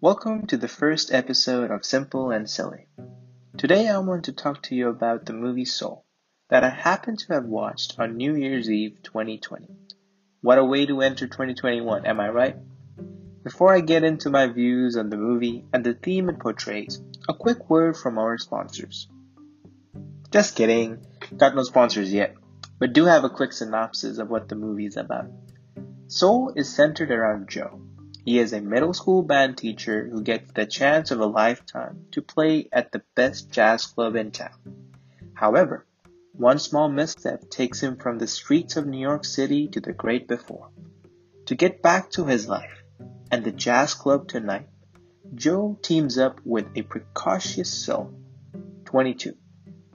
Welcome to the first episode of Simple and Silly. Today I want to talk to you about the movie Soul that I happen to have watched on New Year's Eve 2020. What a way to enter 2021, am I right? Before I get into my views on the movie and the theme it portrays, a quick word from our sponsors. Just kidding, got no sponsors yet, but do have a quick synopsis of what the movie is about. Soul is centered around Joe, he is a middle school band teacher who gets the chance of a lifetime to play at the best jazz club in town. However, one small misstep takes him from the streets of New York City to the great before. To get back to his life and the jazz club tonight, Joe teams up with a precocious soul, 22,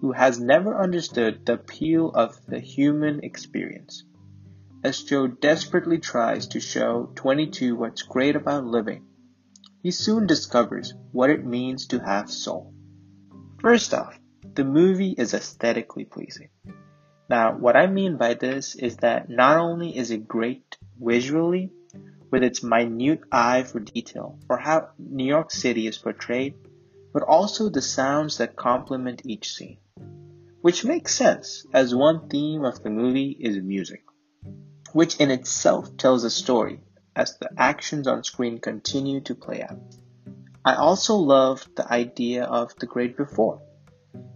who has never understood the appeal of the human experience as Joe desperately tries to show 22 what's great about living. He soon discovers what it means to have soul. First off, the movie is aesthetically pleasing. Now, what I mean by this is that not only is it great visually, with its minute eye for detail, for how New York City is portrayed, but also the sounds that complement each scene. Which makes sense, as one theme of the movie is music which in itself tells a story as the actions on screen continue to play out. I also love the idea of the great before,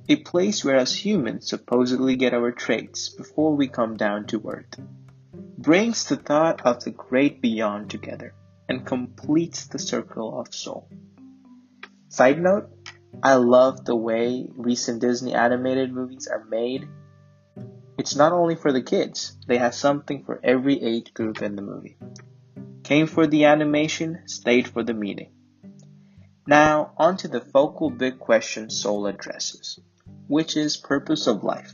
a place where us humans supposedly get our traits before we come down to earth, brings the thought of the great beyond together and completes the circle of soul. Side note, I love the way recent Disney animated movies are made it's not only for the kids, they have something for every age group in the movie. Came for the animation, stayed for the meaning. Now, on to the focal big question Soul addresses, which is purpose of life.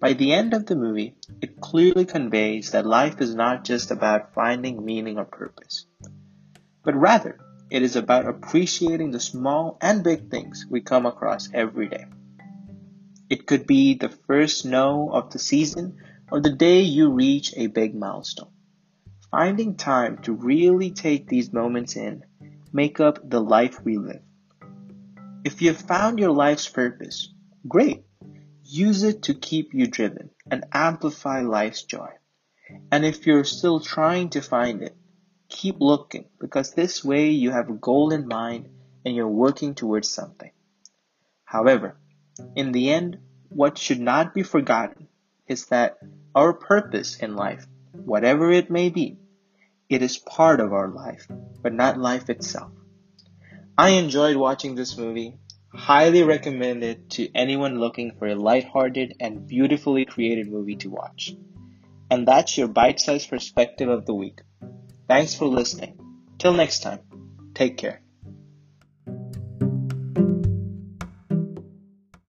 By the end of the movie, it clearly conveys that life is not just about finding meaning or purpose, but rather it is about appreciating the small and big things we come across every day. It could be the first snow of the season or the day you reach a big milestone. Finding time to really take these moments in make up the life we live. If you've found your life's purpose, great. Use it to keep you driven and amplify life's joy. And if you're still trying to find it, keep looking because this way you have a goal in mind and you're working towards something. However, in the end, what should not be forgotten is that our purpose in life, whatever it may be, it is part of our life, but not life itself. I enjoyed watching this movie. Highly recommend it to anyone looking for a lighthearted and beautifully created movie to watch. And that's your bite-sized perspective of the week. Thanks for listening. Till next time, take care.